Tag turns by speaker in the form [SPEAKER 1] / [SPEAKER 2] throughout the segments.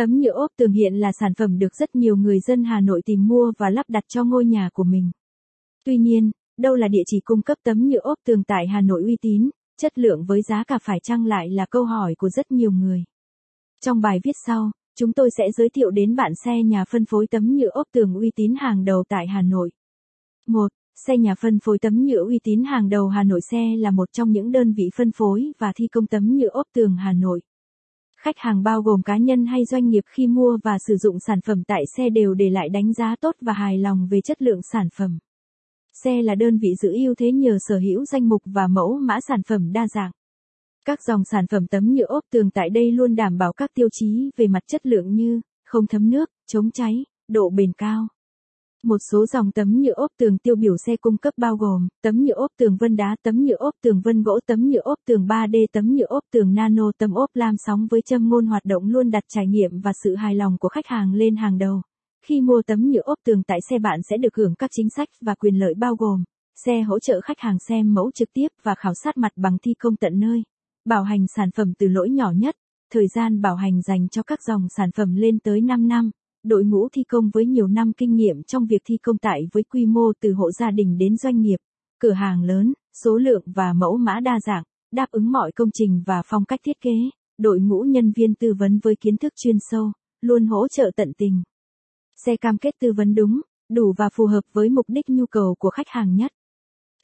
[SPEAKER 1] Tấm nhựa ốp tường hiện là sản phẩm được rất nhiều người dân Hà Nội tìm mua và lắp đặt cho ngôi nhà của mình. Tuy nhiên, đâu là địa chỉ cung cấp tấm nhựa ốp tường tại Hà Nội uy tín, chất lượng với giá cả phải chăng lại là câu hỏi của rất nhiều người. Trong bài viết sau, chúng tôi sẽ giới thiệu đến bạn xe nhà phân phối tấm nhựa ốp tường uy tín hàng đầu tại Hà Nội. 1. Xe nhà phân phối tấm nhựa uy tín hàng đầu Hà Nội xe là một trong những đơn vị phân phối và thi công tấm nhựa ốp tường Hà Nội. Khách hàng bao gồm cá nhân hay doanh nghiệp khi mua và sử dụng sản phẩm tại xe đều để lại đánh giá tốt và hài lòng về chất lượng sản phẩm. Xe là đơn vị giữ ưu thế nhờ sở hữu danh mục và mẫu mã sản phẩm đa dạng. Các dòng sản phẩm tấm nhựa ốp tường tại đây luôn đảm bảo các tiêu chí về mặt chất lượng như không thấm nước, chống cháy, độ bền cao. Một số dòng tấm nhựa ốp tường tiêu biểu xe cung cấp bao gồm tấm nhựa ốp tường vân đá, tấm nhựa ốp tường vân gỗ, tấm nhựa ốp tường 3D, tấm nhựa ốp tường nano, tấm ốp lam sóng với châm ngôn hoạt động luôn đặt trải nghiệm và sự hài lòng của khách hàng lên hàng đầu. Khi mua tấm nhựa ốp tường tại xe bạn sẽ được hưởng các chính sách và quyền lợi bao gồm xe hỗ trợ khách hàng xem mẫu trực tiếp và khảo sát mặt bằng thi công tận nơi, bảo hành sản phẩm từ lỗi nhỏ nhất, thời gian bảo hành dành cho các dòng sản phẩm lên tới 5 năm đội ngũ thi công với nhiều năm kinh nghiệm trong việc thi công tại với quy mô từ hộ gia đình đến doanh nghiệp, cửa hàng lớn, số lượng và mẫu mã đa dạng, đáp ứng mọi công trình và phong cách thiết kế, đội ngũ nhân viên tư vấn với kiến thức chuyên sâu, luôn hỗ trợ tận tình. Xe cam kết tư vấn đúng, đủ và phù hợp với mục đích nhu cầu của khách hàng nhất.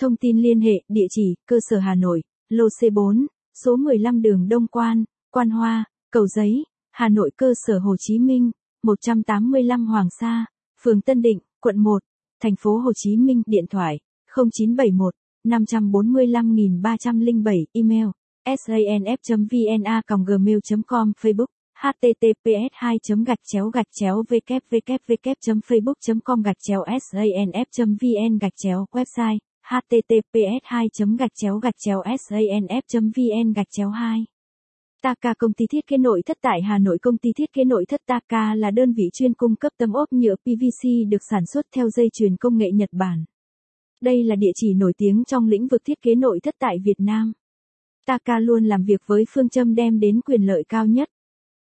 [SPEAKER 1] Thông tin liên hệ, địa chỉ, cơ sở Hà Nội, lô C4, số 15 đường Đông Quan, Quan Hoa, Cầu Giấy, Hà Nội cơ sở Hồ Chí Minh, 185 Hoàng Sa, phường Tân Định, quận 1, thành phố Hồ Chí Minh, điện thoại 0971 545 307. email sanf.vna.gmail.com, Facebook https 2 gạch chéo gạch chéo www facebook com gạch chéo sanf vn gạch chéo website https 2 gạch chéo gạch chéo sanf vn gạch chéo 2 Taka công ty thiết kế nội thất tại Hà Nội Công ty thiết kế nội thất Taka là đơn vị chuyên cung cấp tấm ốp nhựa PVC được sản xuất theo dây chuyền công nghệ Nhật Bản. Đây là địa chỉ nổi tiếng trong lĩnh vực thiết kế nội thất tại Việt Nam. Taka luôn làm việc với phương châm đem đến quyền lợi cao nhất,